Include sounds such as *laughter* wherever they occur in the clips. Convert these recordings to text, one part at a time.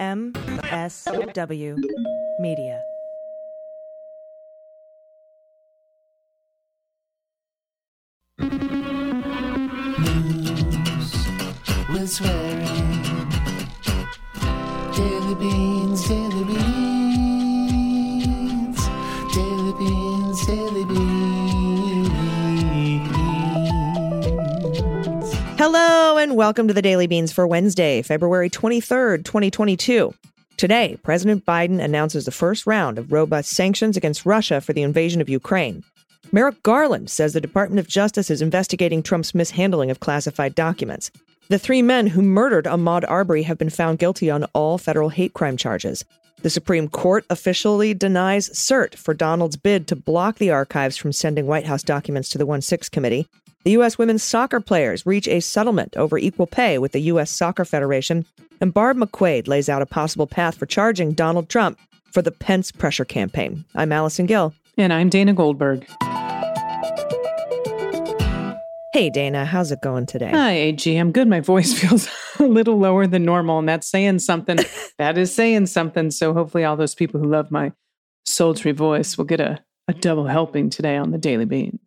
MSW Media. Daily beans, and welcome to the Daily Beans for Wednesday, February 23rd, 2022. Today, President Biden announces the first round of robust sanctions against Russia for the invasion of Ukraine. Merrick Garland says the Department of Justice is investigating Trump's mishandling of classified documents. The three men who murdered Ahmaud Arbery have been found guilty on all federal hate crime charges. The Supreme Court officially denies cert for Donald's bid to block the archives from sending White House documents to the 1 6 committee. The U.S. women's soccer players reach a settlement over equal pay with the U.S. Soccer Federation. And Barb McQuade lays out a possible path for charging Donald Trump for the Pence pressure campaign. I'm Allison Gill. And I'm Dana Goldberg. Hey, Dana, how's it going today? Hi, AG. I'm good. My voice *laughs* feels a little lower than normal, and that's saying something. *laughs* that is saying something. So hopefully, all those people who love my sultry voice will get a, a double helping today on the Daily Beans.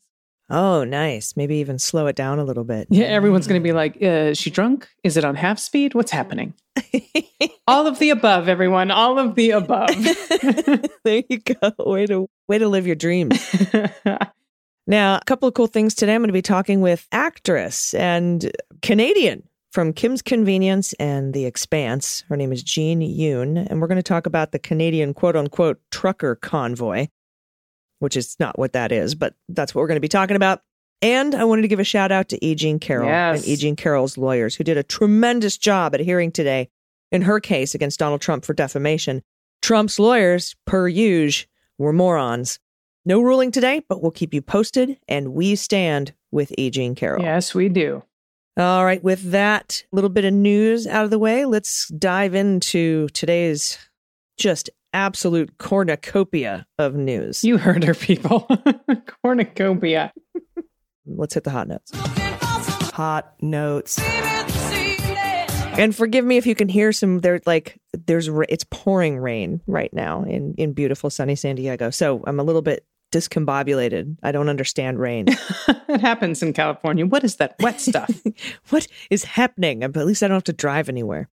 Oh, nice. Maybe even slow it down a little bit. Yeah, everyone's going to be like, uh, is she drunk? Is it on half speed? What's happening? *laughs* all of the above, everyone. All of the above. *laughs* there you go. Way to way to live your dreams. *laughs* Now, a couple of cool things today. I'm going to be talking with actress and Canadian from Kim's Convenience and The Expanse. Her name is Jean Yoon, and we're going to talk about the Canadian quote unquote trucker convoy, which is not what that is, but that's what we're going to be talking about. And I wanted to give a shout out to E. Jean Carroll Yes. and E. Jean Carroll's lawyers, who did a tremendous job at hearing today in her case against Donald Trump for defamation. Trump's lawyers, per usual, were morons. No ruling today, but we'll keep you posted, and we stand with E. Jean Carroll. yes, we do. All right, with that little bit of news out of the way, let's dive into today's just absolute cornucopia of news. You heard her, people. *laughs* Cornucopia. Let's hit the hot notes. Hot notes. And forgive me if you can hear some. There, like, there's it's pouring rain right now in in beautiful sunny San Diego. So I'm a little bit discombobulated. I don't understand rain. *laughs* it happens in California. What is that wet stuff? *laughs* what is happening? But at least I don't have to drive anywhere.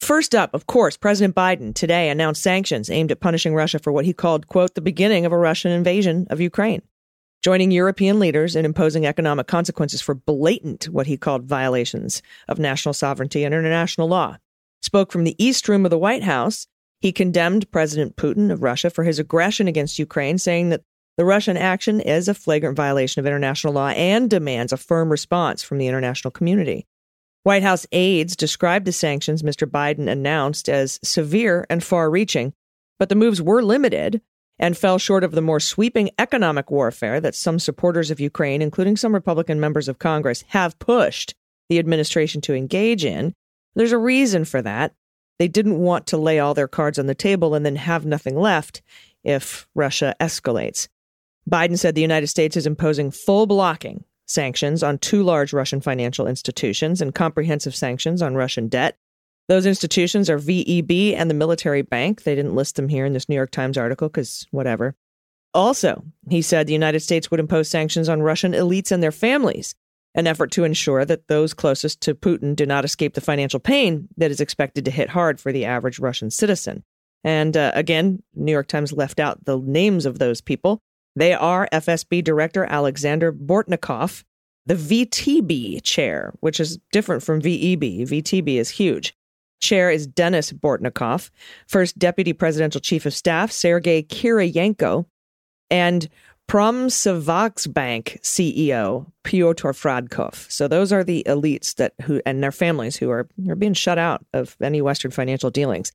First up, of course, President Biden today announced sanctions aimed at punishing Russia for what he called, quote, the beginning of a Russian invasion of Ukraine, joining European leaders in imposing economic consequences for blatant, what he called violations of national sovereignty and international law. Spoke from the East Room of the White House. He condemned President Putin of Russia for his aggression against Ukraine, saying that the Russian action is a flagrant violation of international law and demands a firm response from the international community. White House aides described the sanctions Mr. Biden announced as severe and far reaching, but the moves were limited and fell short of the more sweeping economic warfare that some supporters of Ukraine, including some Republican members of Congress, have pushed the administration to engage in. There's a reason for that. They didn't want to lay all their cards on the table and then have nothing left if Russia escalates. Biden said the United States is imposing full blocking sanctions on two large Russian financial institutions and comprehensive sanctions on Russian debt. Those institutions are VEB and the military bank. They didn't list them here in this New York Times article because whatever. Also, he said the United States would impose sanctions on Russian elites and their families, an effort to ensure that those closest to Putin do not escape the financial pain that is expected to hit hard for the average Russian citizen. And uh, again, New York Times left out the names of those people. They are FSB Director Alexander Bortnikov, the VTB chair, which is different from VEB. VTB is huge. Chair is Denis Bortnikov, first Deputy Presidential Chief of Staff Sergei Kiriyenko, and Promsvyazbank CEO Pyotr Fradkov. So those are the elites that who and their families who are, are being shut out of any Western financial dealings.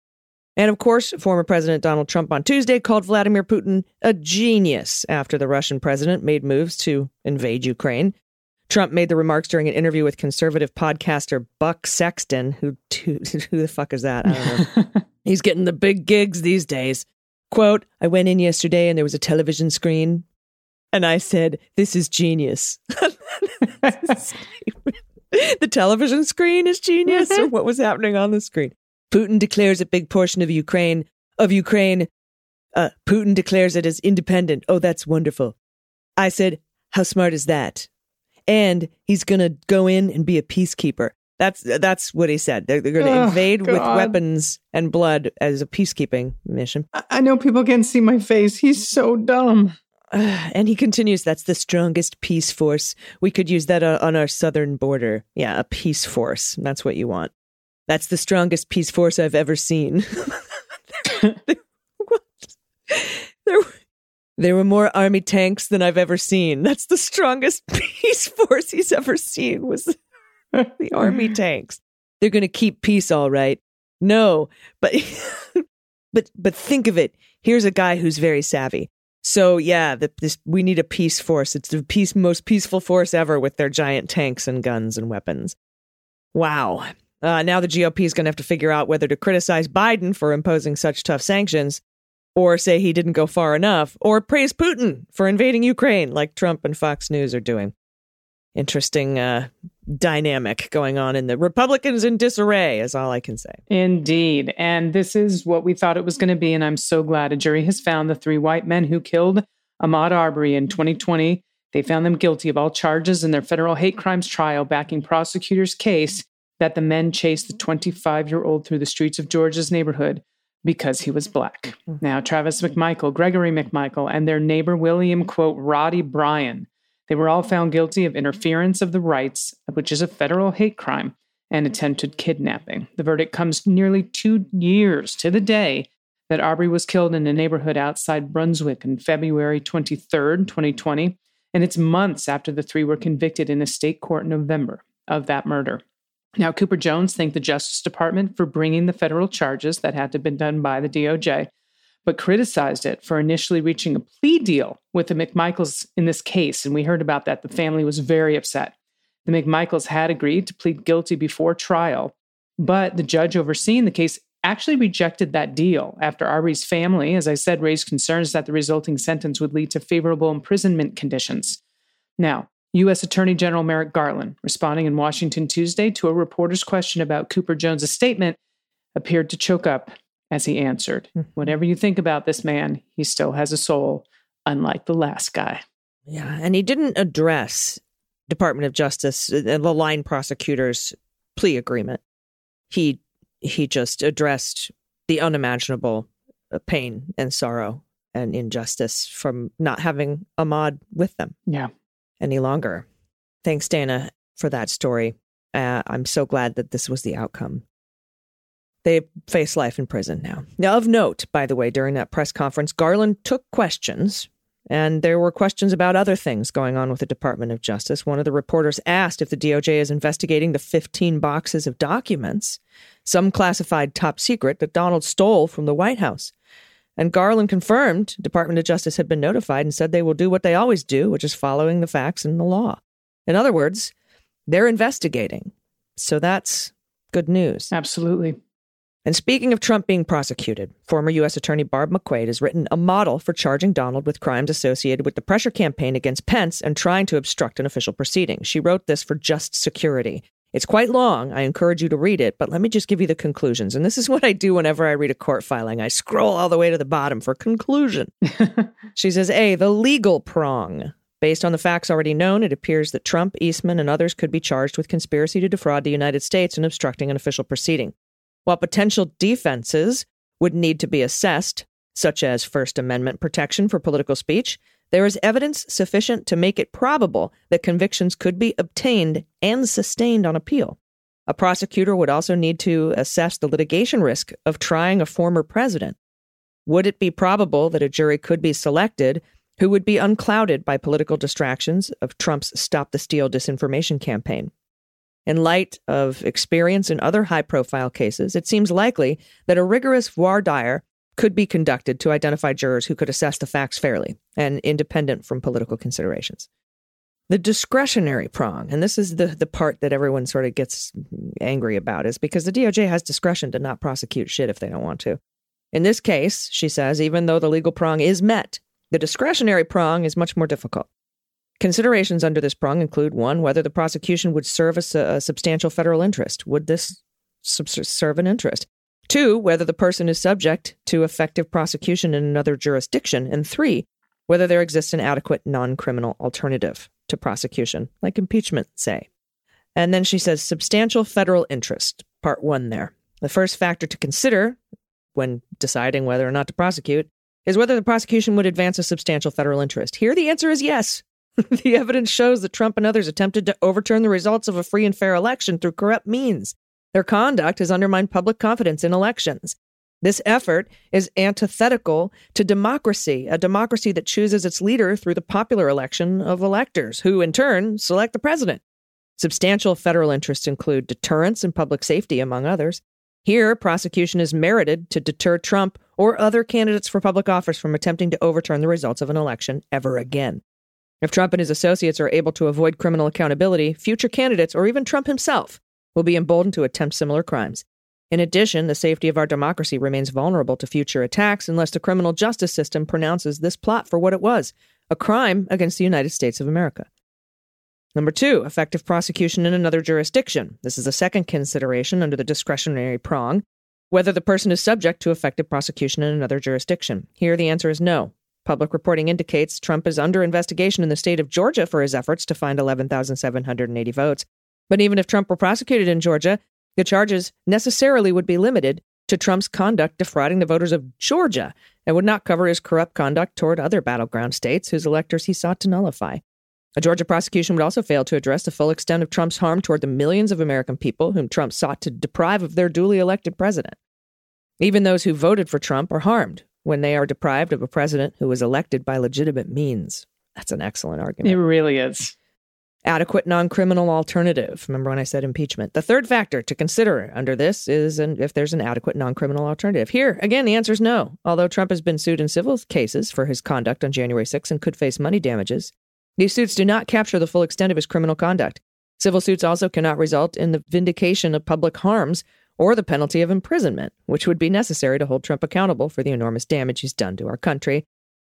And of course, former President Donald Trump on Tuesday called Vladimir Putin a genius after the Russian president made moves to invade Ukraine. Trump made the remarks during an interview with conservative podcaster Buck Sexton, who who *laughs* the fuck is that? I don't know. *laughs* He's getting the big gigs these days. Quote, I went in yesterday and there was a television screen and I said, This is genius. *laughs* the television screen is genius, or what was happening on the screen? Putin declares a big portion of Ukraine of Ukraine. Uh, Putin declares it as independent. Oh, that's wonderful. I said, how smart is that? And he's going to go in and be a peacekeeper. That's that's what he said. They're, they're going to Oh, invade with weapons and blood as a peacekeeping mission. I- know people can't see my face. He's so dumb. *sighs* and he continues, that's the strongest peace force. We could use that uh, on our southern border. Yeah, a peace force. That's what you want. That's the strongest peace force I've ever seen. *laughs* There, there were more army tanks than I've ever seen. That's the strongest *laughs* peace force he's ever seen was the army tanks. They're going to keep peace all right. No, but *laughs* but but think of it. Here's a guy who's very savvy. So yeah, the, this we need a peace force. It's the peace most peaceful force ever with their giant tanks and guns and weapons. Wow. Uh, now the GOP is going to have to figure out whether to criticize Biden for imposing such tough sanctions, or say he didn't go far enough, or praise Putin for invading Ukraine, like Trump and Fox News are doing. Interesting uh, dynamic going on in the Republicans in disarray, is all I can say. Indeed. And this is what we thought it was going to be. And I'm so glad a jury has found the three white men who killed Ahmaud Arbery in 2020. They found them guilty of all charges in their federal hate crimes trial, backing prosecutors' case that the men chased the 25 year old through the streets of Georgia's neighborhood because he was black. Mm-hmm. Now, Travis McMichael, Gregory McMichael, and their neighbor William, quote, Roddy Bryan, they were all found guilty of interference of the rights, which is a federal hate crime, and attempted kidnapping. The verdict comes nearly two years to the day that Arbery was killed in a neighborhood outside Brunswick on February 23rd, 2020, and it's months after the three were convicted in a state court in November of that murder. Now, Cooper Jones thanked the Justice Department for bringing the federal charges that had to be done by the DOJ, but criticized it for initially reaching a plea deal with the McMichaels in this case. And we heard about that. The family was very upset. The McMichaels had agreed to plead guilty before trial, but the judge overseeing the case actually rejected that deal after Arbery's family, as I said, raised concerns that the resulting sentence would lead to favorable imprisonment conditions. Now, U.S. Attorney General Merrick Garland, responding in Washington Tuesday to a reporter's question about Cooper Jones's statement, appeared to choke up as he answered, Whatever you think about this man, he still has a soul, unlike the last guy. Yeah, and he didn't address Department of Justice and the line prosecutor's plea agreement. He he just addressed the unimaginable uh, pain and sorrow and injustice from not having Ahmaud with them Yeah. Any longer. Thanks, Dana, for that story. Uh, I'm so glad that this was the outcome. They face life in prison now. Now, of note, by the way, during that press conference, Garland took questions, and there were questions about other things going on with the Department of Justice. One of the reporters asked if the DOJ is investigating the 15 boxes of documents, some classified top secret, that Donald stole from the White House. And Garland confirmed Department of Justice had been notified and said they will do what they always do, which is following the facts and the law. In other words, they're investigating. So that's good news. Absolutely. And speaking of Trump being prosecuted, former U.S. Attorney Barb McQuade has written a model for charging Donald with crimes associated with the pressure campaign against Pence and trying to obstruct an official proceeding. She wrote this for Just Security. It's quite long. I encourage you to read it, but let me just give you the conclusions. And this is *laughs* what I do whenever I read a court filing. I scroll all the way to the bottom for conclusion. *laughs* She says A, the legal prong. Based on the facts already known, it appears that Trump, Eastman, and others could be charged with conspiracy to defraud the United States and obstructing an official proceeding. While potential defenses would need to be assessed, such as First Amendment protection for political speech, there is evidence sufficient to make it probable that convictions could be obtained and sustained on appeal. A prosecutor would also need to assess the litigation risk of trying a former president. Would it be probable that a jury could be selected who would be unclouded by political distractions of Trump's Stop the Steal disinformation campaign? In light of experience in other high profile cases, it seems likely that a rigorous voir dire could be conducted to identify jurors who could assess the facts fairly and independent from political considerations. The discretionary prong, and this is the, the part that everyone sort of gets angry about, is because the DOJ has discretion to not prosecute shit if they don't want to. In this case, she says, even though the legal prong is met, the discretionary prong is much more difficult. Considerations under this prong include one, whether the prosecution would serve a, a substantial federal interest. Would this sub- serve an interest? Two, whether the person is subject to effective prosecution in another jurisdiction. And three, whether there exists an adequate non criminal alternative to prosecution, like impeachment, say. And then she says substantial federal interest, part one there. The first factor to consider when deciding whether or not to prosecute is whether the prosecution would advance a substantial federal interest. Here, the answer is yes. *laughs* the evidence shows that Trump and others attempted to overturn the results of a free and fair election through corrupt means. Their conduct has undermined public confidence in elections. This effort is antithetical to democracy, a democracy that chooses its leader through the popular election of electors, who in turn select the president. Substantial federal interests include deterrence and public safety, among others. Here, prosecution is merited to deter Trump or other candidates for public office from attempting to overturn the results of an election ever again. If Trump and his associates are able to avoid criminal accountability, future candidates, or even Trump himself, will be emboldened to attempt similar crimes. In addition, the safety of our democracy remains vulnerable to future attacks unless the criminal justice system pronounces this plot for what it was a crime against the United States of America. Number two, effective prosecution in another jurisdiction. This is a second consideration under the discretionary prong whether the person is subject to effective prosecution in another jurisdiction. Here, the answer is no. Public reporting indicates Trump is under investigation in the state of Georgia for his efforts to find 11,780 votes. But even if Trump were prosecuted in Georgia, the charges necessarily would be limited to Trump's conduct defrauding the voters of Georgia and would not cover his corrupt conduct toward other battleground states whose electors he sought to nullify. A Georgia prosecution would also fail to address the full extent of Trump's harm toward the millions of American people whom Trump sought to deprive of their duly elected president. Even those who voted for Trump are harmed when they are deprived of a president who was elected by legitimate means. That's an excellent argument. It really is. Adequate non criminal alternative. Remember when I said impeachment? The third factor to consider under this is an, if there's an adequate non criminal alternative. Here, again, the answer is no. Although Trump has been sued in civil cases for his conduct on January 6 and could face money damages, these suits do not capture the full extent of his criminal conduct. Civil suits also cannot result in the vindication of public harms or the penalty of imprisonment, which would be necessary to hold Trump accountable for the enormous damage he's done to our country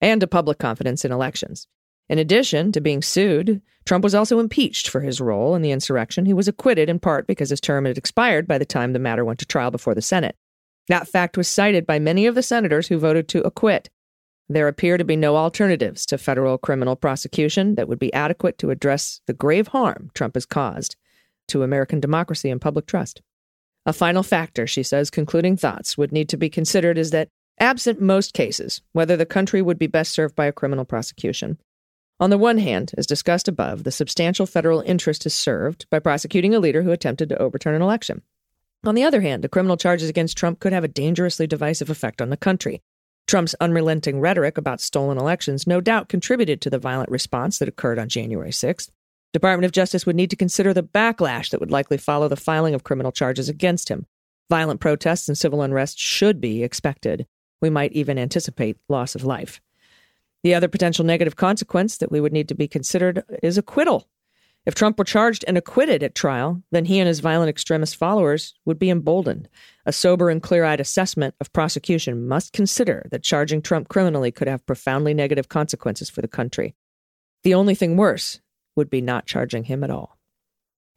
and to public confidence in elections. In addition to being sued, Trump was also impeached for his role in the insurrection. He was acquitted in part because his term had expired by the time the matter went to trial before the Senate. That fact was cited by many of the senators who voted to acquit. There appear to be no alternatives to federal criminal prosecution that would be adequate to address the grave harm Trump has caused to American democracy and public trust. A final factor, she says, concluding thoughts, would need to be considered is that, absent most cases, whether the country would be best served by a criminal prosecution. On the one hand, as discussed above, the substantial federal interest is served by prosecuting a leader who attempted to overturn an election. On the other hand, the criminal charges against Trump could have a dangerously divisive effect on the country. Trump's unrelenting rhetoric about stolen elections no doubt contributed to the violent response that occurred on January 6th. Department of Justice would need to consider the backlash that would likely follow the filing of criminal charges against him. Violent protests and civil unrest should be expected. We might even anticipate loss of life. The other potential negative consequence that we would need to be considered is acquittal. If Trump were charged and acquitted at trial, then he and his violent extremist followers would be emboldened. A sober and clear eyed assessment of prosecution must consider that charging Trump criminally could have profoundly negative consequences for the country. The only thing worse would be not charging him at all.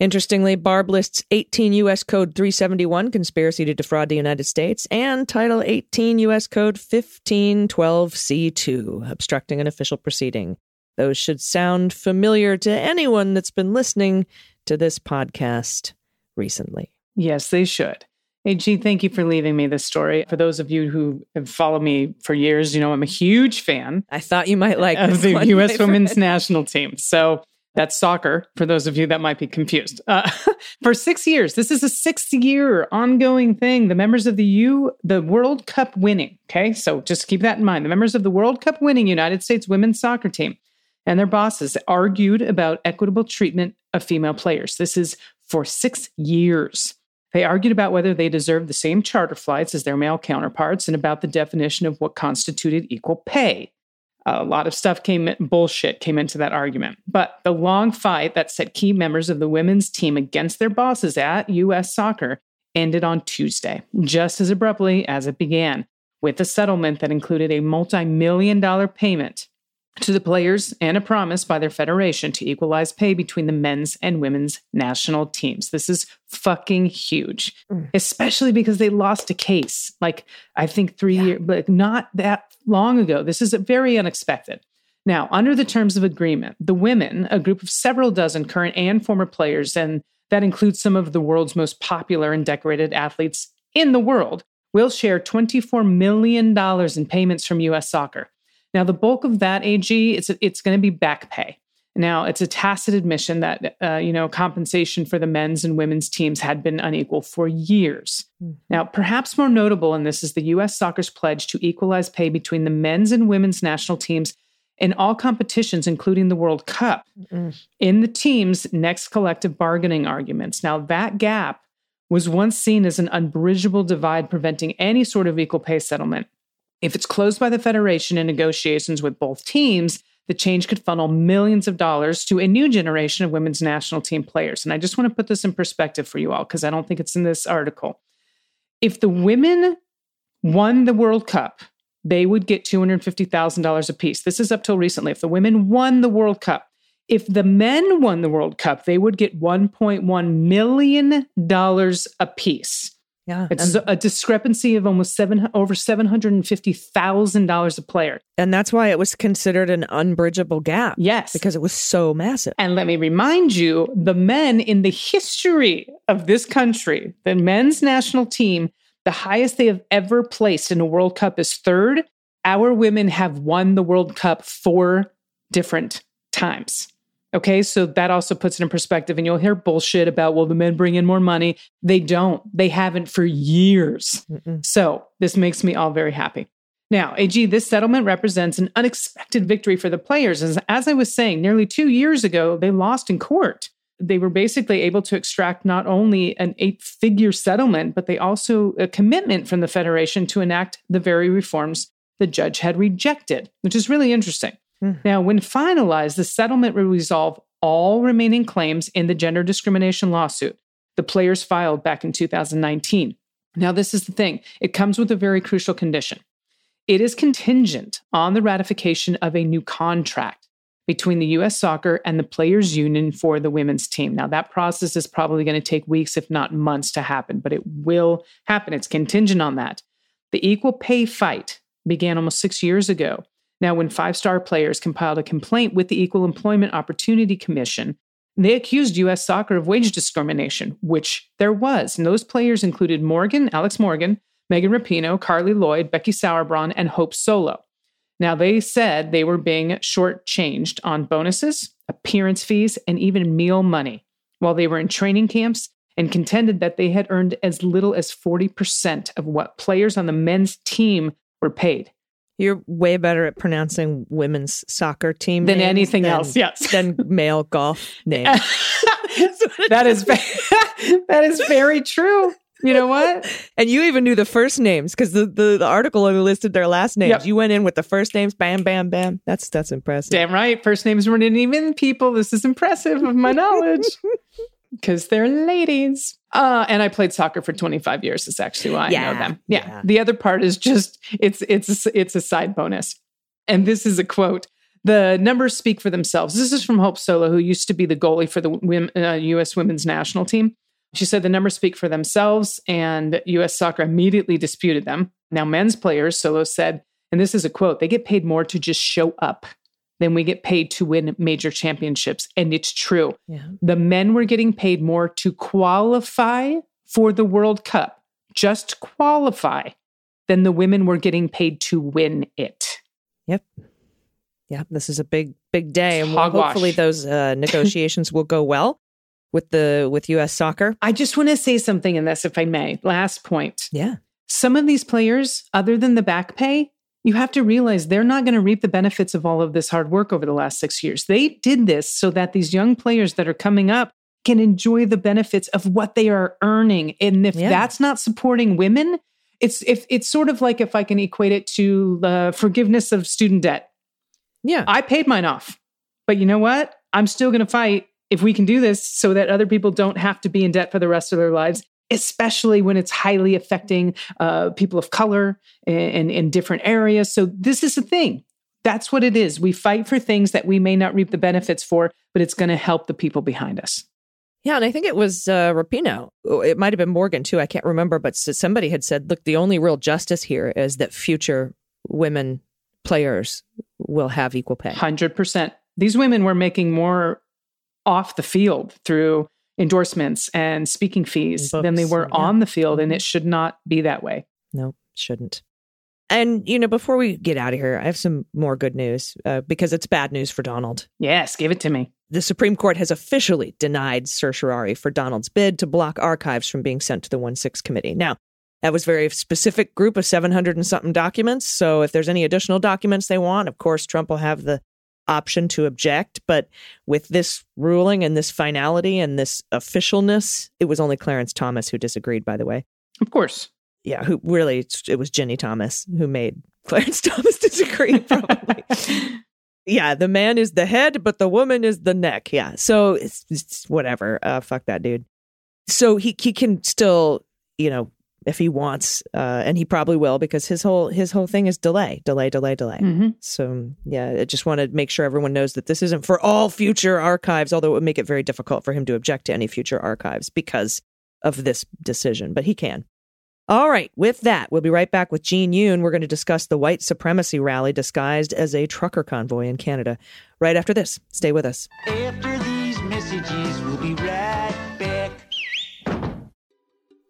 Interestingly, Barb lists 18 U.S. Code 371, conspiracy to defraud the United States, and Title 18 U.S. Code 1512C2, obstructing an official proceeding. Those should sound familiar to anyone that's been listening to this podcast recently. Yes, they should. AG, thank you for leaving me this story. For those of you who have followed me for years, you know I'm a huge fan I thought you might like of the one, U.S. women's national team. So that's soccer for those of you that might be confused. Uh, *laughs* for six years, this is a six-year ongoing thing. The members of the U, the World Cup winning. Okay, so just keep that in mind. The members of the World Cup winning United States women's soccer team and their bosses argued about equitable treatment of female players. This is for six years. They argued about whether they deserved the same charter flights as their male counterparts and about the definition of what constituted equal pay. A lot of stuff came, bullshit came into that argument. But the long fight that set key members of the women's team against their bosses at U.S. Soccer ended on Tuesday, just as abruptly as it began, with a settlement that included a multi million dollar payment to the players and a promise by their federation to equalize pay between the men's and women's national teams. This is fucking huge, Mm. especially because they lost a case. Like I think three years, but not that long ago. This is very unexpected. Now, under the terms of agreement, the women, a group of several dozen current and former players, and that includes some of the world's most popular and decorated athletes in the world, will share $24 million in payments from U.S. soccer. Now, the bulk of that AG, it's, it's going to be back pay. Now, it's a tacit admission that uh, you know compensation for the men's and women's teams had been unequal for years. Now, perhaps more notable in this is the U.S. Soccer's pledge to equalize pay between the men's and women's national teams in all competitions, including the World Cup, Mm. in the team's next collective bargaining arguments. Now, that gap was once seen as an unbridgeable divide preventing any sort of equal pay settlement. If it's closed by the Federation in negotiations with both teams, the change could funnel millions of dollars to a new generation of women's national team players. And I just want to put this in perspective for you all because I don't think it's in this article. If the women won the World Cup, they would get $250,000 apiece. This is up till recently. If the women won the World Cup, if the men won the World Cup, they would get $1.1 million apiece. Yeah. It's and, a discrepancy of almost seven over seven hundred and fifty thousand dollars a player. and that's why it was considered an unbridgeable gap. Yes, Because it was so massive. and let me remind you, the men in the history of this country, the men's national team, the highest they have ever placed in a World Cup is third. Our women have won the World Cup four different times. Okay, so that also puts it in perspective. And you'll hear bullshit about, well, the men bring in more money. They don't, they haven't for years. Mm-mm. So this makes me all very happy. Now, AG, this settlement represents an unexpected victory for the players. As, as I was saying, nearly two years ago, they lost in court. They were basically able to extract not only an eight figure settlement, but they also a commitment from the Federation to enact the very reforms the judge had rejected, which is really interesting. Hmm. Now, when finalized, the settlement will resolve all remaining claims in the gender discrimination lawsuit the players filed back in 2019. Now, this is the thing it comes with a very crucial condition. It is contingent on the ratification of a new contract between the U.S. Soccer and the Players Union for the women's team. Now, that process is probably going to take weeks, if not months, to happen, but it will happen. It's contingent on that. The equal pay fight began almost six years ago. Now, when five star players compiled a complaint with the Equal Employment Opportunity Commission, they accused U.S. soccer of wage discrimination, which there was. And those players included Morgan, Alex Morgan, Megan Rapinoe, Carli Lloyd, Becky Sauerbrunn, and Hope Solo. Now, they said they were being shortchanged on bonuses, appearance fees, and even meal money while they were in training camps and contended that they had earned as little as 40% of what players on the men's team were paid. You're way better at pronouncing women's soccer team Than anything than- else, yes. *laughs* Than male golf *laughs* names. that is *laughs* that is very true. You know what? and you even knew the first names because the, the, the article only listed their last names. Yep. You went in with the first names, bam, bam, bam. That's that's impressive. Damn right. First names weren't even people. This is impressive of my knowledge. Because they're ladies. Uh, and I played soccer for 25 years. Is actually why I know them. Yeah. yeah. The other part is just it's it's it's a side bonus. And this is a quote. The numbers speak for themselves. This is from Hope Solo, who used to be the goalie for the uh, U.S. women's national team. She said the numbers speak for themselves, and U.S. soccer immediately disputed them. Now, men's players, Solo said, and this is a quote, they get paid more to just show up than we get paid to win major championships. And it's true. Yeah. The men were getting paid more to qualify for the World Cup, just qualify, than the women were getting paid to win it. Yep. Yep. This is a big, big day. And we'll- hopefully those uh, *laughs* negotiations will go well with the with US soccer. I just want to say something in this, if I may. Last point. Yeah. Some of these players, other than the back pay, you have to realize they're not going to reap the benefits of all of this hard work over the last six years. They did this so that these young players that are coming up can enjoy the benefits of what they are earning. And if Yeah. that's not supporting women, it's if it's sort of like if I can equate it to the forgiveness of student debt. Yeah. I paid mine off. But you know what? I'm still going to fight if we can do this so that other people don't have to be in debt for the rest of their lives, especially when it's highly affecting uh, people of color in, in different areas. So, this is the thing. That's what it is. We fight for things that we may not reap the benefits for, but it's going to help the people behind us. Yeah, and I think it was uh, Rapinoe. It might have been Morgan too. I can't remember, but somebody had said, "Look, the only real justice here is that future women players will have equal pay." Hundred percent. These women were making more off the field through endorsements and speaking fees Books, than they were yeah. on the field, and it should not be that way. No, shouldn't. And, you know, before we get out of here, I have some more good news uh, because it's bad news for Donald. Yes, give it to me. The Supreme Court has officially denied certiorari for Donald's bid to block archives from being sent to the 1 6 committee. Now, that was a very specific group of 700 and something documents. So if there's any additional documents they want, of course, Trump will have the option to object. But with this ruling and this finality and this officialness, it was only Clarence Thomas who disagreed, by the way. Of course yeah, who really it was Ginni Thomas who made *laughs* Clarence Thomas disagree. *laughs* Probably. yeah, the man is the head, but the woman is the neck. Yeah, so it's, it's whatever. Uh, fuck that dude. So he he can still, you know, if he wants, uh, and he probably will because his whole his whole thing is delay, delay, delay, delay. Mm-hmm. So yeah, I just want to make sure everyone knows that this isn't for all future archives, although it would make it very difficult for him to object to any future archives because of this decision. But he can. All right, with that, we'll be right back with Jean Yoon. We're going to discuss the white supremacy rally disguised as a trucker convoy in Canada. Right after this, stay with us. After these messages, we'll be right back.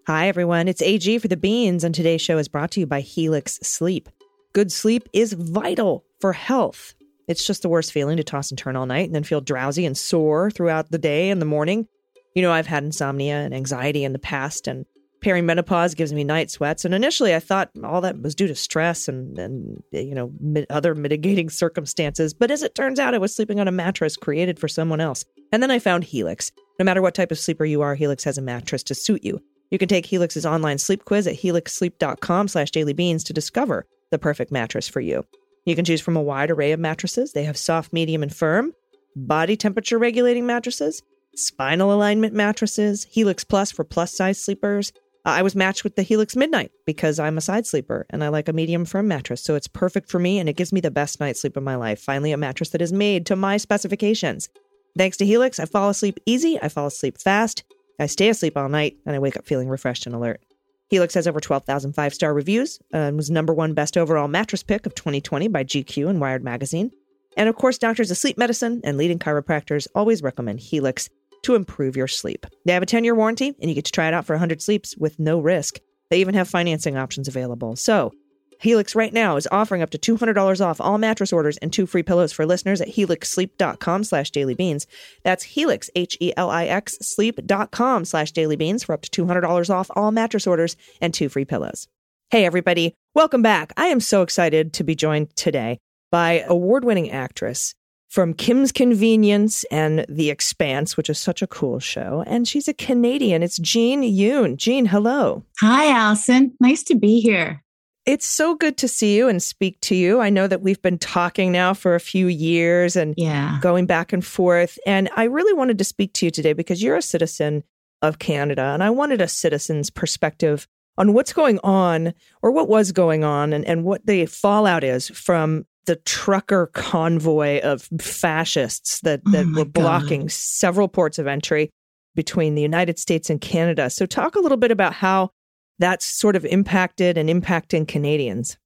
Hi, everyone. It's AG for the Beans, and today's show is brought to you by Helix Sleep. Good sleep is vital for health. It's just the worst feeling to toss and turn all night and then feel drowsy and sore throughout the day and the morning. You know, I've had insomnia and anxiety in the past, and perimenopause gives me night sweats. And initially, I thought all that was due to stress and, and you know, other mitigating *laughs* circumstances. But as it turns out, I was sleeping on a mattress created for someone else. And then I found Helix. No matter what type of sleeper you are, Helix has a mattress to suit you. You can take Helix's online sleep quiz at helixsleep.com slash dailybeans to discover the perfect mattress for you. You can choose from a wide array of mattresses. They have soft, medium, and firm, body temperature regulating mattresses, spinal alignment mattresses, Helix Plus for plus size sleepers, I was matched with the Helix Midnight because I'm a side sleeper and I like a medium firm mattress. So it's perfect for me and it gives me the best night's sleep of my life. Finally, a mattress that is made to my specifications. Thanks to Helix, I fall asleep easy, I fall asleep fast, I stay asleep all night, and I wake up feeling refreshed and alert. Helix has over 12,000 five star reviews uh, and was number one best overall mattress pick of 2020 by GQ and Wired Magazine. And of course, doctors of sleep medicine and leading chiropractors always recommend Helix to improve your sleep. They have a 10 year warranty, and you get to try it out for 100 sleeps with no risk. They even have financing options available. So, Helix right now is offering up to $200 off all mattress orders and two free pillows for listeners at helixsleep.com slash dailybeans. That's Helix, H-E-L-I-X, sleep.com slash dailybeans for up to $200 off all mattress orders and two free pillows. Hey, everybody. Welcome back. I am so excited to be joined today by award-winning actress from Kim's Convenience and The Expanse, which is such a cool show. And she's a Canadian. It's Jean Yoon. Jean, hello. Hi, Allison. Nice to be here. It's so good to see you and speak to you. I know that we've been talking now for a few years and yeah. going back and forth. And I really wanted to speak to you today because you're a citizen of Canada. And I wanted a citizen's perspective on what's going on or what was going on and, and what the fallout is from the trucker convoy of fascists that, oh that oh were blocking God. several ports of entry between the United States and Canada. So, talk a little bit about how that's sort of impacted and impacting Canadians.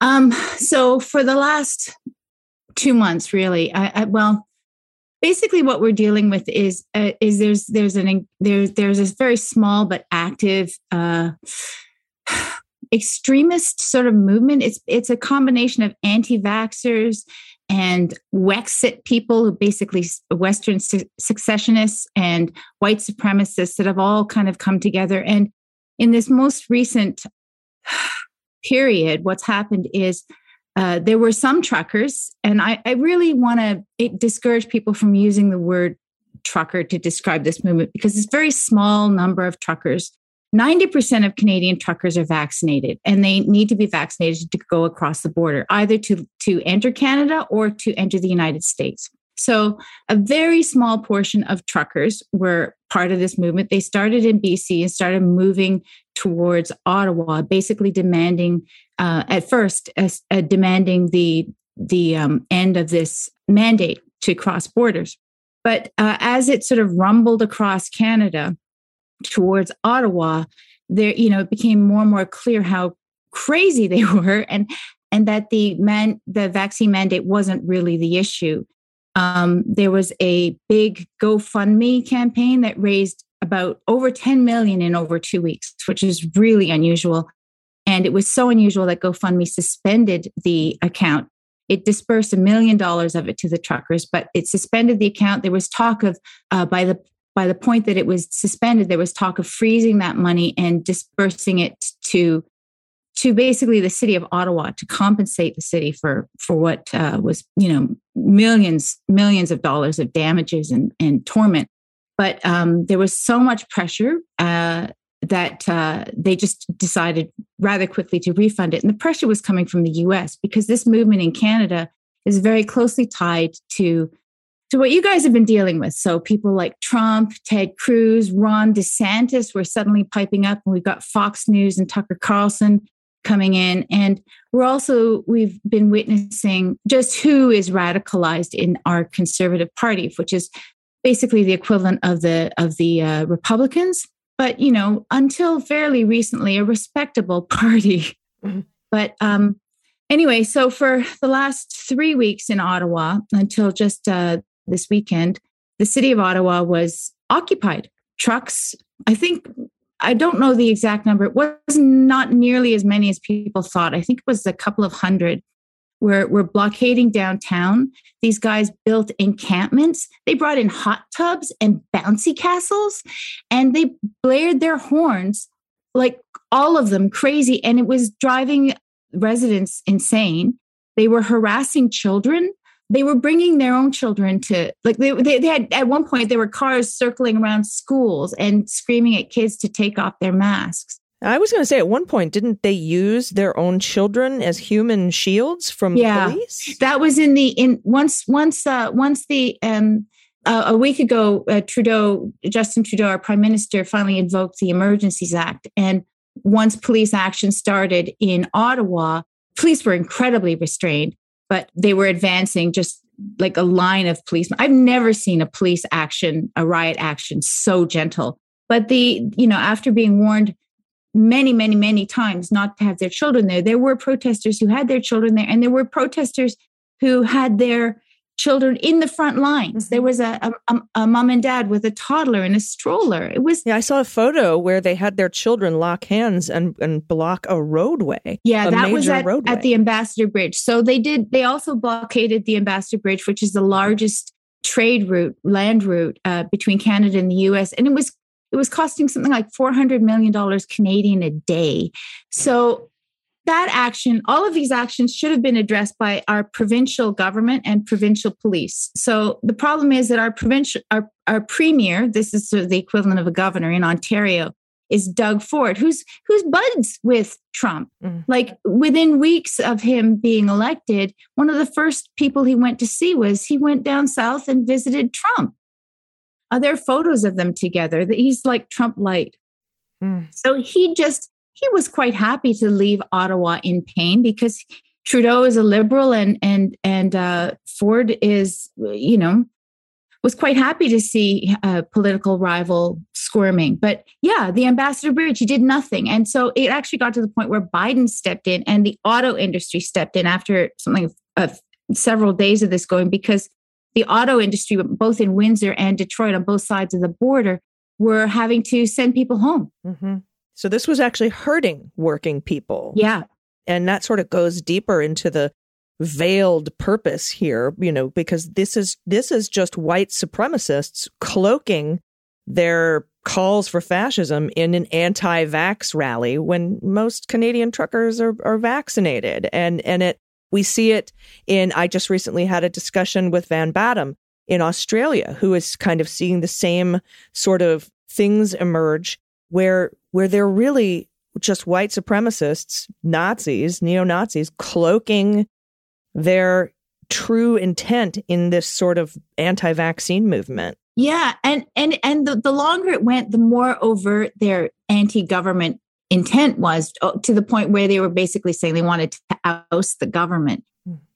Um, so, for the last two months, really, I, I well, basically, what we're dealing with is uh, is there's there's an there's there's this very small but active. Uh, *sighs* extremist sort of movement. It's it's a combination of anti-vaxxers and Wexit people who basically Western secessionists and white supremacists that have all kind of come together. And in this most recent *sighs* period, what's happened is uh, there were some truckers, and I, I really want to discourage people from using the word trucker to describe this movement because it's a very small number of truckers 90% of Canadian truckers are vaccinated and they need to be vaccinated to go across the border, either to, to enter Canada or to enter the United States. So, a very small portion of truckers were part of this movement. They started in BC and started moving towards Ottawa, basically demanding, uh, at first, uh, uh, demanding the the um, end of this mandate to cross borders. But uh, as it sort of rumbled across Canada towards Ottawa, there, you know, it became more and more clear how crazy they *laughs* were, and and that the man the vaccine mandate wasn't really the issue. Um, there was a big GoFundMe campaign that raised about over 10 million in over two weeks, which is really unusual. And it was so unusual that GoFundMe suspended the account. It dispersed a million dollars of it to the truckers, but it suspended the account. There was talk of uh, by the by the point that it was suspended, there was talk of freezing that money and dispersing it to to basically the city of Ottawa to compensate the city for for what uh, was you know millions millions of dollars of damages and, and torment. But um, there was so much pressure uh, that uh, they just decided rather quickly to refund it. And the pressure was coming from the US because this movement in Canada is very closely tied to, to what you guys have been dealing with. So people like Trump, Ted Cruz, Ron DeSantis were suddenly piping up, and we've got Fox News and Tucker Carlson coming in. And we're also, we've been witnessing just who is radicalized in our conservative party, which is basically the equivalent of the of the uh, Republicans but you know, until fairly recently, a respectable *laughs* party. Mm-hmm. But um, anyway, so for the last three weeks in Ottawa, until just uh, this weekend, the city of Ottawa was occupied. Trucks, I think, I don't know the exact number. It was not nearly as many as people thought. I think it was a couple of hundred we're, we're blockading downtown. These guys built encampments. They brought in hot tubs and bouncy castles, and they blared their horns like all of them crazy. And it was driving residents insane. They were harassing children. They were bringing their own children to, like, they, they, they had, at one point, there were cars circling around schools and screaming at kids to take off their masks. I was going to say at one point, didn't they use their own children as human shields from yeah, police? That was in the in once once uh, once the um uh, a week ago, uh, Trudeau, Justin Trudeau, our prime minister, finally invoked the Emergencies Act, and once police action started in Ottawa, police were incredibly restrained, but they were advancing just like a line of policemen. I've never seen a police action, a riot action so gentle. But the, you know, after being warned many, many, many times not to have their children there. There were protesters who had their children there, and there were protesters who had their children in the front lines. Mm-hmm. There was a, a, a, mom and dad with a toddler in a stroller. It was yeah. I saw a photo where they had their children lock hands and and block a roadway. Yeah, that was at, at the Ambassador Bridge. So they did. They also blockaded the Ambassador Bridge, which is the largest trade route, land route uh, between Canada and the U.S. And it was it was costing something like $400 million Canadian a day. So that action, all of these actions should have been addressed by our provincial government and provincial police. So the problem is that our provincial, our, our premier, this is sort of the equivalent of a governor in Ontario, is Doug Ford, who's who's buds with Trump. Mm. Like within weeks of him being elected, one of the first people he went to see was he went down south and visited Trump. Are there photos of them together that he's like Trump light? Mm. So he just he was quite happy to leave Ottawa in pain because Trudeau is a liberal and and and uh, Ford is you know was quite happy to see a political rival squirming. But yeah, the Ambassador Bridge, he did nothing. And so it actually got to the point where Biden stepped in and the auto industry stepped in after something of several days of this going because the auto industry, both in Windsor and Detroit on both sides of the border, were having to send people home. Mm-hmm. So this was actually hurting working people. Yeah. And that sort of goes deeper into the veiled purpose here, you know, because this is this is just white supremacists cloaking their calls for fascism in an anti-vax rally when most Canadian truckers are, are vaccinated. And and it we see it in, I just recently had a discussion with Van Badham in Australia, who is kind of seeing the same sort of things emerge where, where they're really just white supremacists, Nazis, neo Nazis, cloaking their true intent in this sort of anti vaccine movement. Yeah. And, and, and the, the longer it went, the more overt their anti government intent was oh, to the point where they were basically saying they wanted to oust the government.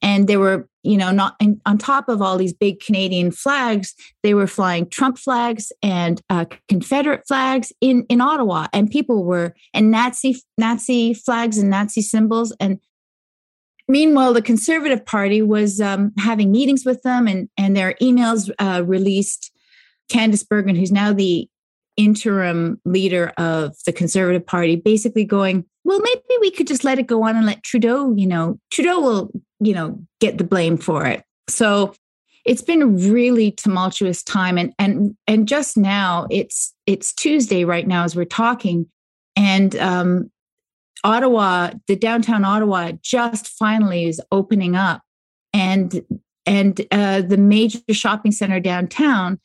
And they were you know not on top of all these big canadian flags they were flying trump flags and uh, confederate flags in in ottawa. And people were and nazi nazi flags and nazi symbols. And meanwhile the conservative party was um, having meetings with them and and their emails uh, released. Candice bergen who's now the interim leader of the conservative party basically going well maybe we could just let it go on and let trudeau you know trudeau will you know get the blame for it. So it's been a really tumultuous time and and and just now it's it's tuesday right now as we're talking and um ottawa the downtown ottawa just finally is opening up and and uh, the major shopping center downtown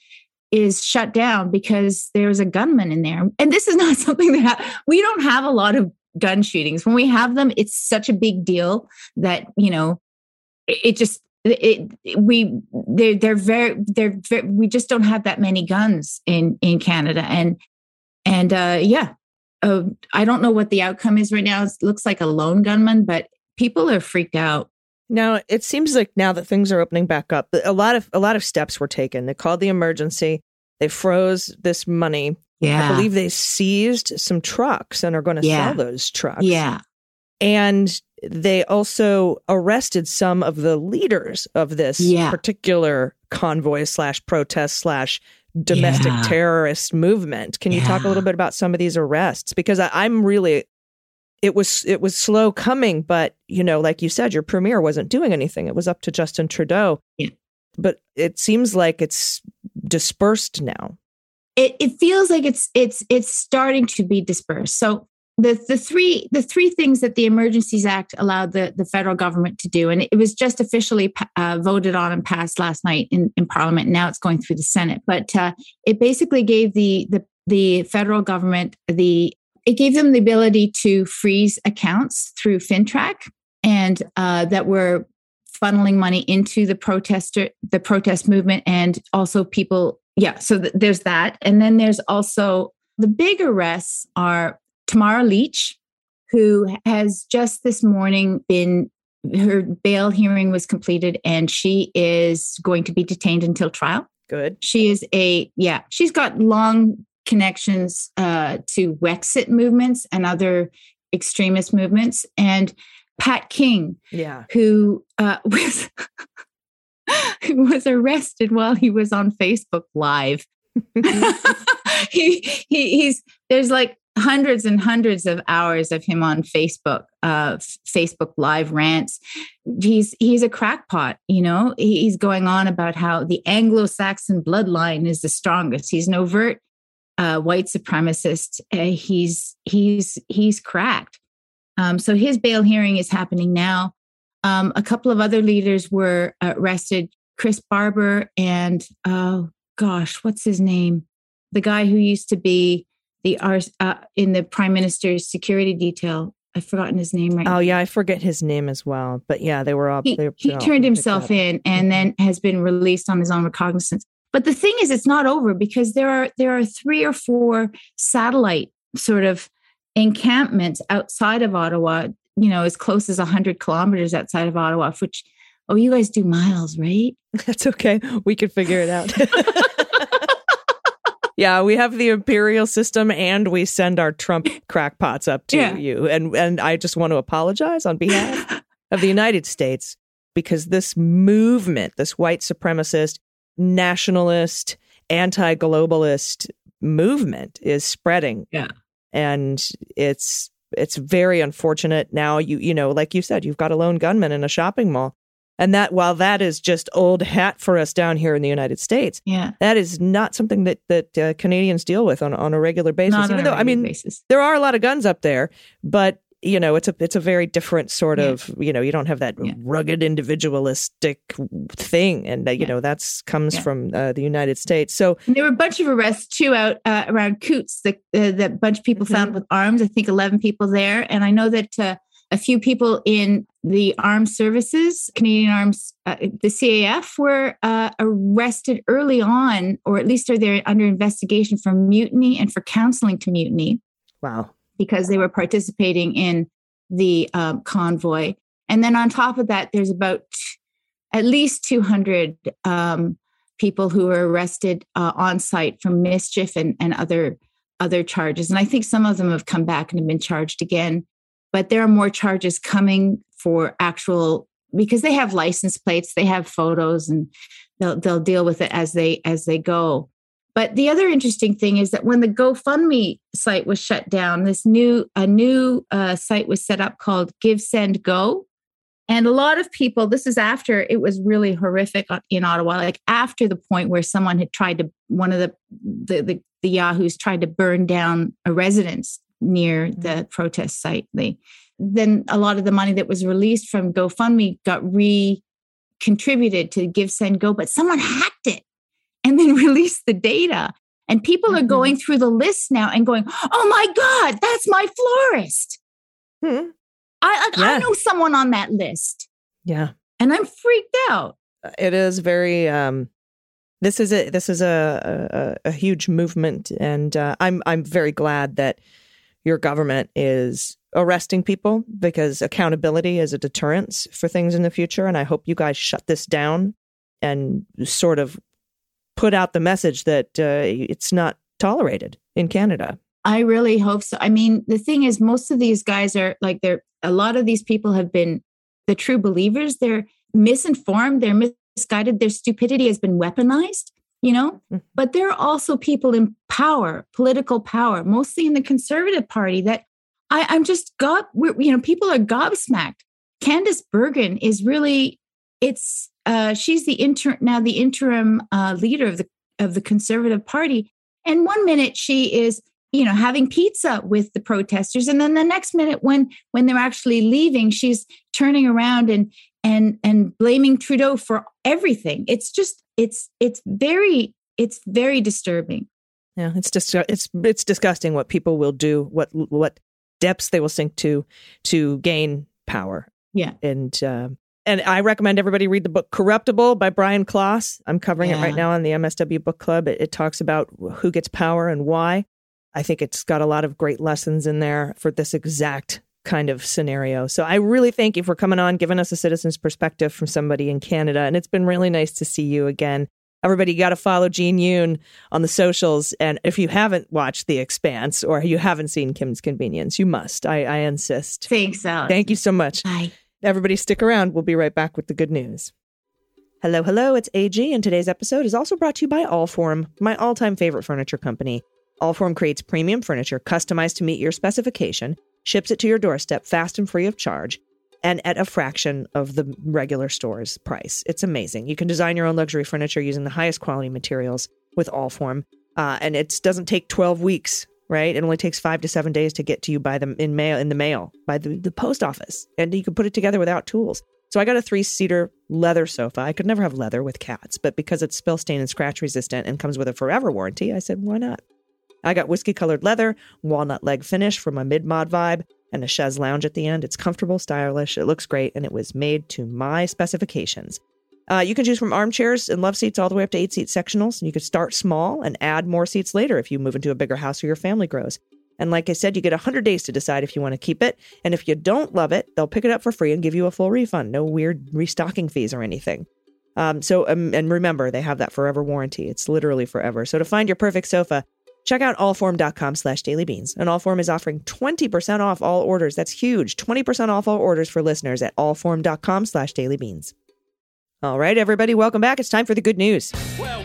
is shut down because there was a gunman in there. And this is not *laughs* something that we don't have a lot of gun shootings. When we have them it's such a big deal that you know it just it, we they're they're very they're very, we just don't have that many guns in in Canada. And and uh yeah. Uh, I don't know what the outcome is right now. It looks like a lone gunman but people are freaked out. Now it seems like now that things are opening back up a lot of a lot of steps were taken. They called the emergency. They froze this money yeah I believe they seized some trucks and are going to Yeah. sell those trucks yeah and they also arrested some of the leaders of this Yeah. particular convoy slash protest slash domestic Yeah. terrorist movement. Can you talk a little bit about some of these arrests? Because I, I'm really it was it was slow coming, but you know, like you said, your premier wasn't doing anything. It was up to Justin Trudeau. Yeah. But it seems like it's dispersed now. It, it feels like it's it's it's starting to be dispersed. So the the three the three things that the Emergencies Act allowed the the federal government to do, and it was just officially uh, voted on and passed last night in, in Parliament. Now it's going through the Senate, but uh, it basically gave the the the federal government the it gave them the ability to freeze accounts through FINTRAC, and uh, that were funneling money into the protester the protest movement and also people yeah so th- there's that and then there's also the big arrests are Tamara Lich who has just this morning been her bail hearing was completed and she is going to be detained until trial Good. she is a yeah she's got long connections uh, to wexit movements and other extremist movements and pat king Yeah. who uh, *laughs* was *laughs* who was arrested while he was on Facebook Live. *laughs* he, he he's there's like hundreds and hundreds of hours of him on Facebook, uh, Facebook Live rants. He's he's a crackpot, you know. He's going on about how the Anglo-Saxon bloodline is the strongest. He's an overt uh, white supremacist. Uh, he's he's he's cracked. Um, so his bail hearing is happening now. Um, a couple of other leaders were arrested. Chris Barber and oh gosh, what's his name? The guy who used to be the uh, in the prime minister's security detail. I've forgotten his name right Oh now. yeah, I forget his name as well. But yeah, they were all He, were he all turned himself in and Mhm. then has been released on his own recognizance. But the thing is, it's not over because there are there are three or four satellite sort of encampments outside of Ottawa. You know, as close as hundred kilometers outside of Ottawa. Which, oh, you guys do miles, right? *laughs* That's okay. We could figure it out. *laughs* yeah, we have the imperial system and we send our Trump crackpots up to Yeah. you. And and I just want to apologize on behalf of the United States because this movement, this white supremacist, nationalist, anti-globalist movement is spreading. Yeah. And it's it's very unfortunate now you you know like you said you've got a lone gunman in a shopping mall and that while that is just old hat for us down here in the United States Yeah, that is not something that that uh, Canadians deal with on on a regular basis not even on though a I mean basis. there are a lot of guns up there but you know it's a it's a very different sort Yeah. of you know you don't have that Yeah. rugged individualistic thing and uh, you Yeah. know that's comes from uh, the United States so And there were a bunch of arrests too out uh, around Coutts. that uh, that bunch of people Mhm. found with arms. I think eleven people there, and I know that uh, a few people in the armed services, Canadian Arms, uh, the CAF, were uh, arrested early on, or at least are they under investigation for mutiny and for counseling to mutiny wow because they were participating in the um, convoy. And then on top of that, there's about at least 200 um, people who were arrested uh, on site for mischief and, and other other charges. And I think some of them have come back and have been charged again. But there are more charges coming for actual because they have license plates, they have photos, and they'll they'll deal with it as they as they go. But the other interesting thing is that when the GoFundMe site was shut down, this new a new uh, site was set up called Give Send Go, and a lot of people. This is after it was really horrific in Ottawa, like after the point where someone had tried to one of the the the, the Yahoos tried to burn down a residence near the mm-hmm. protest site. They then a lot of the money that was released from GoFundMe got re contributed to Give Send Go, but someone hacked it and then *laughs* release the data. And people mm-hmm. are going through the list now and going, "Oh my God, that's my florist." Hmm. I yeah. I know someone on that list. Yeah, and I'm freaked out. Uh, it is very. um This is a this is a a, a huge movement, and uh, I'm I'm very glad that your government is arresting people because accountability is a deterrence for things in the future. And I hope you guys shut this down and sort of put out the message that uh, it's not tolerated in Canada. I really hope so. I mean, the thing is, most of these guys are like, they're a lot of these people have been the true believers. They're misinformed, they're misguided, their stupidity has been weaponized you know mm-hmm. but there are also people in power political power mostly in the conservative party that I, I'm just gob, you know, people are gobsmacked. Candice Bergen is really, it's, uh, she's the inter now the interim uh, leader of the of the Conservative Party, and one minute she is, you know, having pizza with the protesters, and then the next minute when when they're actually leaving, she's turning around and and and blaming Trudeau for everything. It's just it's it's very it's very disturbing. Yeah, it's just it's it's disgusting what people will do, what what depths they will sink to to gain power. Yeah. And uh, and I recommend everybody read the book Corruptible by Brian Klaas. I'm covering yeah. it right now on the MSW Book Club. It, it talks about who gets power and why. I think it's got a lot of great lessons in there for this exact kind of scenario. So I really thank you for coming on, giving us a citizen's perspective from somebody in Canada. And it's been really nice to see you again. Everybody got to follow Jean Yoon on the socials. And if you haven't watched The Expanse or you haven't seen Kim's Convenience, you must. I, I insist. Thanks, Alex. Thank you so much. Bye. Everybody stick around. We'll be right back with the good news. Hello, hello. It's AG, and today's episode is also brought to you by Allform, my all time favorite furniture company. Allform creates premium furniture customized to meet your specification, ships it to your doorstep fast and free of charge and at a fraction of the regular store's price. It's amazing. You can design your own luxury furniture using the highest quality materials with Allform, uh, and it doesn't take 12 weeks. Right, it only takes five to seven days to get to you by the in mail in the mail by the, the post office, and you can put it together without tools. So I got a three seater leather sofa. I could never have leather with cats, but because it's spill stain and scratch resistant and comes with a forever warranty, I said, why not? I got whiskey colored leather, walnut leg finish for my mid mod vibe, and a chaise lounge at the end. It's comfortable, stylish, it looks great, and it was made to my specifications. Uh, you can choose from armchairs and love seats all the way up to eight seat sectionals. And you could start small and add more seats later if you move into a bigger house or your family grows. And like I said, you get 100 days to decide if you want to keep it. And if you don't love it, they'll pick it up for free and give you a full refund. No weird restocking fees or anything. Um, so, um, and remember, they have that forever warranty. It's literally forever. So to find your perfect sofa, Check out allform.com slash dailybeans. And Allform is offering 20% off all orders. That's huge. 20% off all orders for listeners at allform.com slash dailybeans. All right, everybody, welcome back. It's time for the good news. Well,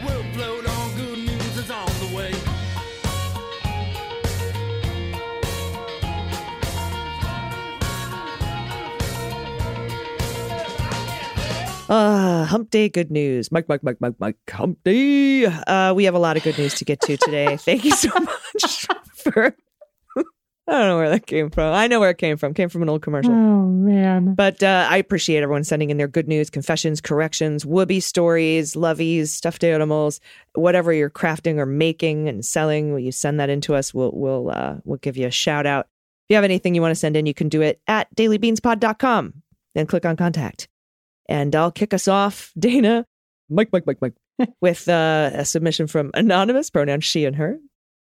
Uh, hump day good news. Mike, Mike, Mike, Mike, Mike, hump day. Uh, we have a lot of good news to get to today. *laughs* *laughs* Thank you so much for. I don't know where that came from. I know where it came from. It came from an old commercial. Oh man! But uh, I appreciate everyone sending in their good news, confessions, corrections, whoopee stories, lovies, stuffed animals, whatever you're crafting or making and selling. Will you send that into us? We'll we'll uh, we'll give you a shout out. If you have anything you want to send in, you can do it at dailybeanspod.com and click on contact. And I'll kick us off, Dana, Mike, Mike, Mike, Mike, with uh, a submission from Anonymous, pronouns she and her.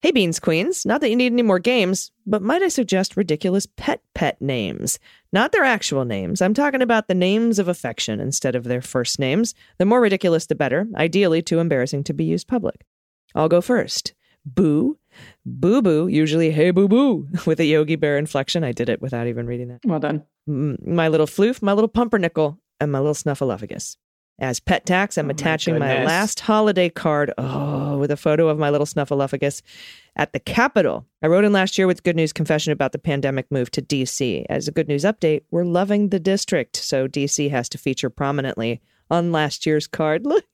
Hey, Beans Queens, not that you need any more games, but might I suggest ridiculous pet pet names? Not their actual names. I'm talking about the names of affection instead of their first names. The more ridiculous, the better, ideally too embarrassing to be used public. I'll go first. Boo. Boo Boo, usually hey boo boo, *laughs* with a Yogi Bear inflection. I did it without even reading that. Well done. My little floof, my little pumpernickel, and my little snuffleupagus. As pet tax, I'm Oh attaching my, goodness. last holiday card, oh, with a photo of my little snuffleupagus at the Capitol. I wrote in last year with good news confession about the pandemic move to DC. As a good news update, we're loving the district, so DC has to feature prominently on last year's card. *laughs* Look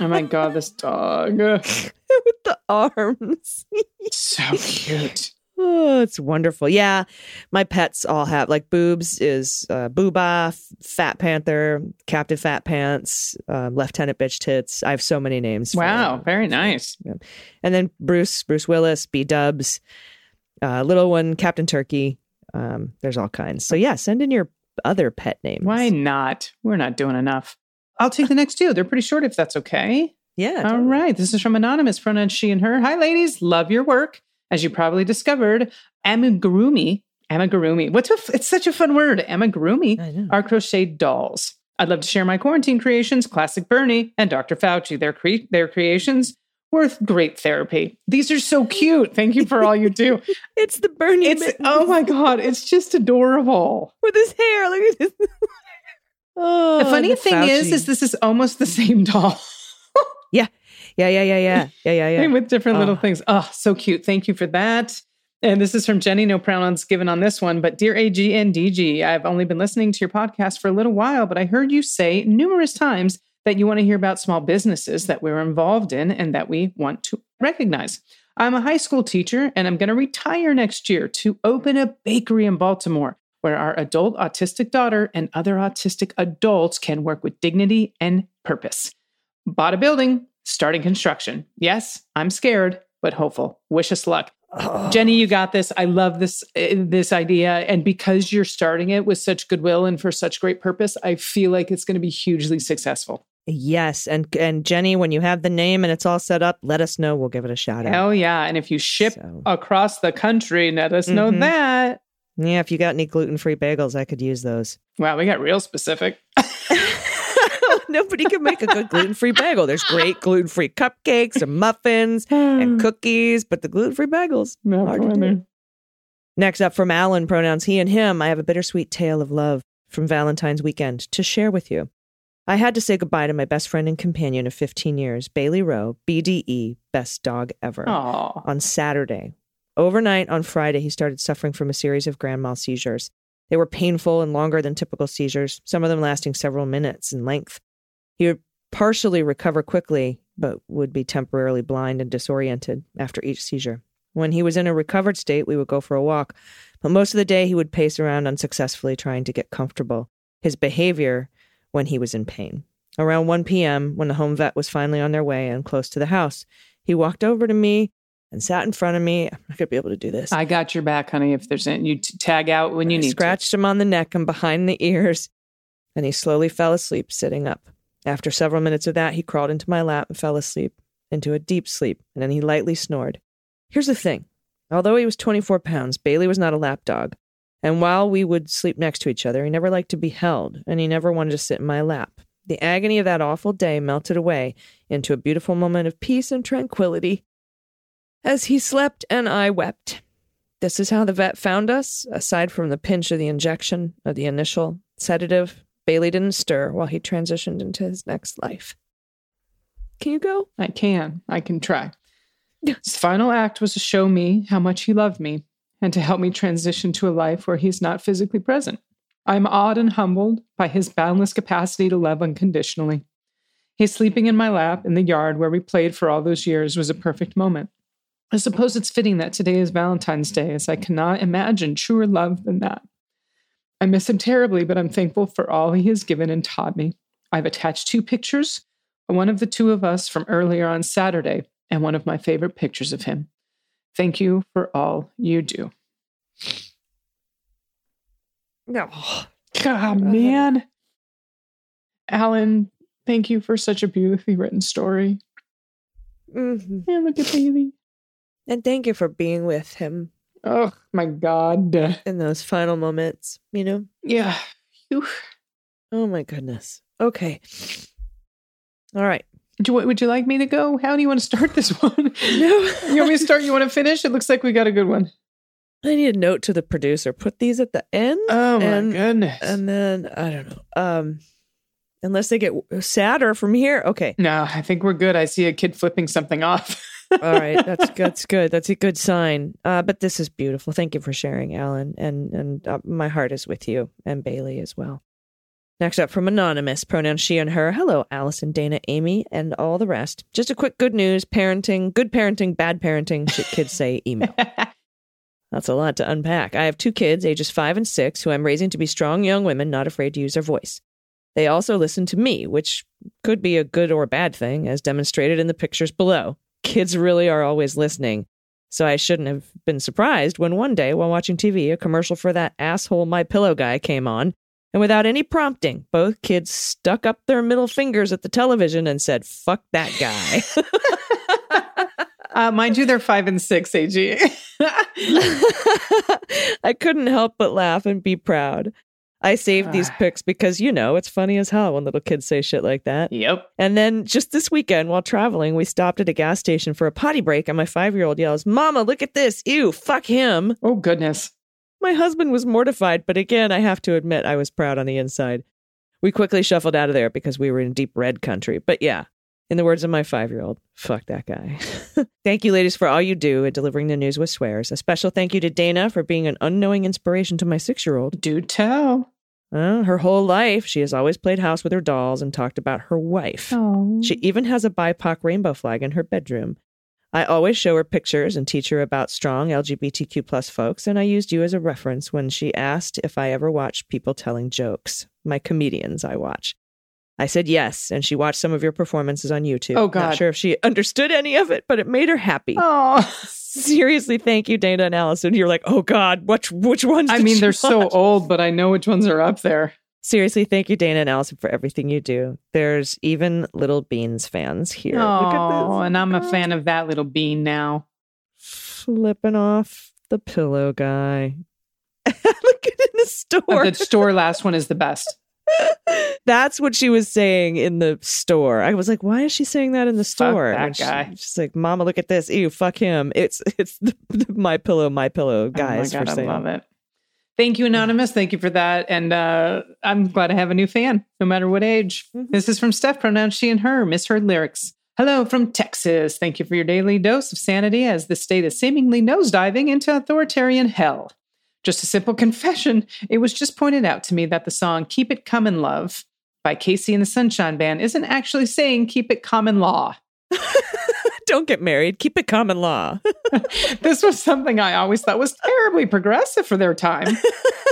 Oh my god, this dog. *laughs* with the arms. so cute. Oh, it's wonderful. Yeah, my pets all have like Boobs is uh, Booba, Fat Panther, Captain Fat Pants, uh, Lieutenant Bitch Tits. I have so many names. Wow, very nice. And then Bruce, Bruce Willis, B Dubs, uh, little one, Captain Turkey. Um, there's all kinds. So yeah, send in your other pet names. Why not? We're not doing enough. I'll take the next two. They're pretty short if that's okay. Yeah. All right. This is from Anonymous, pronouns she and her. Hi, ladies. Love your work. As you probably discovered, amigurumi, amigurumi, what's a, f- it's such a fun word, amigurumi, are crocheted dolls. I'd love to share my quarantine creations, Classic Bernie and Dr. Fauci. Their, cre- their creations worth great therapy. These are so cute. Thank you for all you do. *laughs* It's the Bernie. It's mittens oh my god, it's just adorable. with his hair. Look at this. oh, The funny the thing is, is this is almost the same doll. *laughs* yeah, yeah, yeah, yeah, *laughs* yeah, yeah, yeah. with different little Oh. things. Oh, so cute. Thank you for that. And this is from Jenny. No pronouns given on this one, but dear AG and DG, I've only been listening to your podcast for a little while, but I heard you say numerous times that you want to hear about small businesses that we're involved in and that we want to recognize. I'm a high school teacher and I'm going to retire next year to open a bakery in Baltimore where our adult autistic daughter and other autistic adults can work with dignity and purpose. Bought a building, starting construction. Yes, I'm scared, but hopeful. Wish us luck. Oh. Jenny, you got this. I love this uh, this idea, and because you're starting it with such goodwill and for such great purpose, I feel like it's going to be hugely successful. Yes, and and Jenny, when you have the name and it's all set up, let us know. We'll give it a shout out. Hell yeah! And if you ship So- across the country, let us know Mhm. that. Yeah, if you got any gluten free bagels, I could use those. Wow, we got real specific. *laughs* *laughs* Nobody can make a good gluten free bagel. There's great gluten free cupcakes and muffins and *sighs* cookies, but the gluten free bagels. Hard to do. Next up from Alan, pronouns he and him, I have a bittersweet tale of love from Valentine's weekend to share with you. I had to say goodbye to my best friend and companion of 15 years, Bailey Rowe, BDE, best dog ever. Aw. on Saturday. Overnight on Friday, he started suffering from a series of grand mal seizures. They were painful and longer than typical seizures, some of them lasting several minutes in length. He would partially recover quickly, but would be temporarily blind and disoriented after each seizure. When he was in a recovered state, we would go for a walk, but most of the day he would pace around unsuccessfully trying to get comfortable. His behavior when he was in pain. Around 1 p.m., when the home vet was finally on their way and close to the house, he walked over to me and sat in front of me. I'm not going to be able to do this. I got your back, honey. If there's any, you tag out when you I need scratched him on the neck and behind the ears, and he slowly fell asleep sitting up. After several minutes of that, he crawled into my lap and fell asleep, into a deep sleep, and then he lightly snored. Here's the thing although he was 24 pounds, Bailey was not a lap dog. And while we would sleep next to each other, he never liked to be held, and he never wanted to sit in my lap. The agony of that awful day melted away into a beautiful moment of peace and tranquility as he slept and I wept. This is how the vet found us. Aside from the pinch of the injection of the initial sedative, Bailey didn't stir while he transitioned into his next life. Can you go? I can. I can try. *laughs* His final act was to show me how much he loved me and to help me transition to a life where he's not physically present. I'm awed and humbled by his boundless capacity to love unconditionally. His sleeping in my lap in the yard where we played for all those years was a perfect moment. I suppose it's fitting that today is Valentine's Day, as I cannot imagine truer love than that. I miss him terribly, but I'm thankful for all he has given and taught me. I've attached two pictures one of the two of us from earlier on Saturday, and one of my favorite pictures of him. Thank you for all you do. No. God, man. Alan, thank you for such a beautifully written story. Mhm. And look at Bailey. And thank you for being with him Oh my God. in those final moments, you know? Yeah. Phew. Oh my goodness. Okay. All right. Would you, would you like me to go? How do you want to start this *laughs* one? No. you want me to start? You want to finish? It looks like we got a good one. I need a note to the producer. Put these at the end. Oh my And- goodness. And then I don't know. Um unless they get sadder from here. Okay. no, I think we're good. I see a kid flipping something off. *laughs* All right. That's that's good. That's a good sign. Uh but this is beautiful. Thank you for sharing, Alan. And and uh, my heart is with you and Bailey as well. Next up from Anonymous, pronouns she and her. Hello, Allison, Dana, Aimee, and all the rest. Just a quick good news parenting, good parenting, bad parenting, shit kids say email. *laughs* That's a lot to unpack. I have two kids, ages five and six, who I'm raising to be strong young women, not afraid to use their voice. They also listen to me, which could be a good or a bad thing, as demonstrated in the pictures below. Kids really are always listening. So I shouldn't have been surprised when one day, while watching TV, a commercial for that asshole My Pillow guy came on, and without any prompting, both kids stuck up their middle fingers at the television and said, "Fuck that guy." *laughs* *laughs* uh, mind you, they're five and six, AG. *laughs* I couldn't help but laugh and be proud. I saved these *sighs* pics because, you know, it's funny as hell when little kids say shit like that. yep. And then just this weekend while traveling, we stopped at a gas station for a potty break, and my five year old yells, Mama, look at this. Ew, fuck him. Oh, goodness. My husband was mortified, but again, I have to admit I was proud on the inside. We quickly shuffled out of there because we were in deep red country. But yeah, in the words of my five year old, fuck that guy. *laughs* thank you, ladies, for all you do at delivering the news with swears. A special thank you to Dana for being an unknowing inspiration to my six year old. Do tell. Uh, her whole life, she has always played house with her dolls and talked about her wife. Oh. She even has a BIPOC rainbow flag in her bedroom. I always show her pictures and teach her about strong LGBTQ plus folks, and I used you as a reference when she asked if I ever watched people telling jokes, my comedians I watch. I said yes, and she watched some of your performances on YouTube. Oh, God. Not sure if she understood any of it, but it made her happy. Oh. *laughs* Seriously, thank you, Dana and Allison. You're like, oh God, which which ones? I mean, they're so old, but I know which ones are up there. Seriously, thank you, Dana and Allison, for everything you do. There's even Little Beans fans here. Look at Oh, and I'm a fan of that little bean now. Flipping off the pillow guy. *laughs* Look at it in the store. Uh, the store last one is the best. *laughs* That's what she was saying in the store. I was like, why is she saying that in the store? that And she- guy. she's like, Mama, look at this. Ew, fuck him. It's it's the, the my pillow, my pillow guys oh my for God, I love it. Thank you, Anonymous. Thank you for that. And uh, I'm glad I have a new fan, no matter what age. Mhm. This is from Steph, pronounced she and her, misheard lyrics. Hello from Texas. Thank you for your daily dose of sanity as the state is seemingly nosediving into authoritarian hell. Just a simple *laughs* confession. It was just pointed out to me that the song Keep It Common Love by KC and the Sunshine Band isn't actually saying keep it common law. *laughs* Don't get married. Keep it common law. *laughs* this was something I always thought was terribly progressive for their time.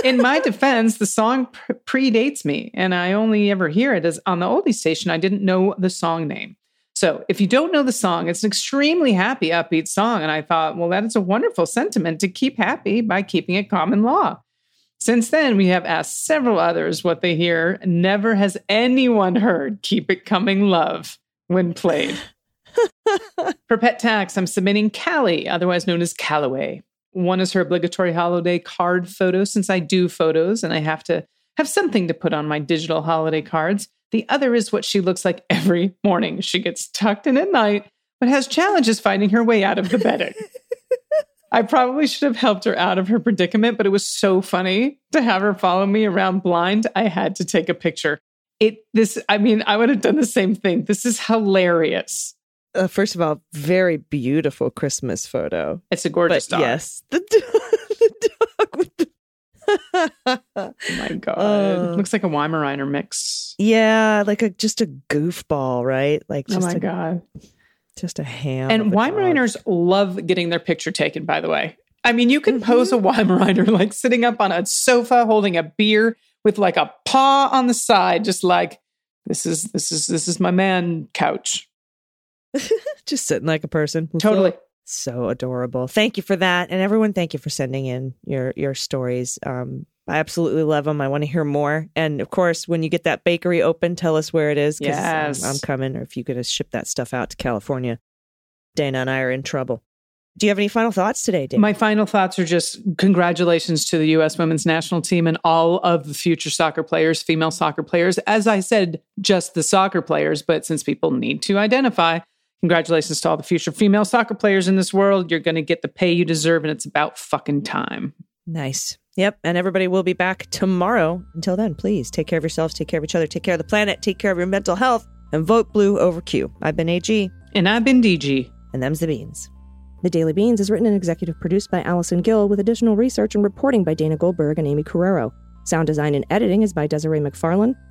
In my defense, the song pre- predates me, and I only ever hear it as on the oldie station. I didn't know the song name. So, if you don't know the song, it's an extremely happy, upbeat song. And I thought, well, that is a wonderful sentiment to keep happy by keeping it common law. Since then, we have asked several others what they hear. Never has anyone heard Keep It Coming Love when played. *laughs* For pet tax, I'm submitting Callie, otherwise known as Callaway. One is her obligatory holiday card photo, since I do photos and I have to have something to put on my digital holiday cards. The other is what she looks like every morning. She gets tucked in at night, but has challenges finding her way out of the bedding. *laughs* I probably should have helped her out of her predicament, but it was so funny to have her follow me around blind. I had to take a picture. It this I mean, I would have done the same thing. This is hilarious. Uh, first of all, very beautiful Christmas photo. It's a gorgeous but dog. yes, the, *laughs* the dog with the. Oh my *laughs* god. Uh, Looks like a Weimaraner mix. yeah, like a just a goofball, right? Like Oh my a, god. just a ham. And of a dog. Weimaraners love getting their picture taken, by the way. I mean, you can pose a Weimaraner like sitting up on a sofa holding a beer with like a paw on the side, just like this is this is this is my man couch. *laughs* just sitting like a person. Totally. So adorable. Thank you for that, and everyone, thank you for sending in your your stories. Um, I absolutely love them. I want to hear more. And of course, when you get that bakery open, tell us where it is. 'cause, Yes. I'm coming. Or if you could ship that stuff out to California, Dana and I are in trouble. Do you have any final thoughts today, Dave? My final thoughts are just congratulations to the U.S. women's national team and all of the future soccer players, female soccer players. As I said, just the soccer players, but since people need to identify, congratulations to all the future female soccer players in this world. You're going to get the pay you deserve, and it's about fucking time. Nice. Yep. And everybody will be back tomorrow. Until then, please take care of yourselves, take care of each other, take care of the planet, take care of your mental health, and vote blue over Q. I've been AG. And I've been DG. And them's the beans. The Daily Beans is written and executive produced by Allison Gill with additional research and reporting by Dana Goldberg and Aimee Carrero. Sound design and editing is by Desiree McFarlane,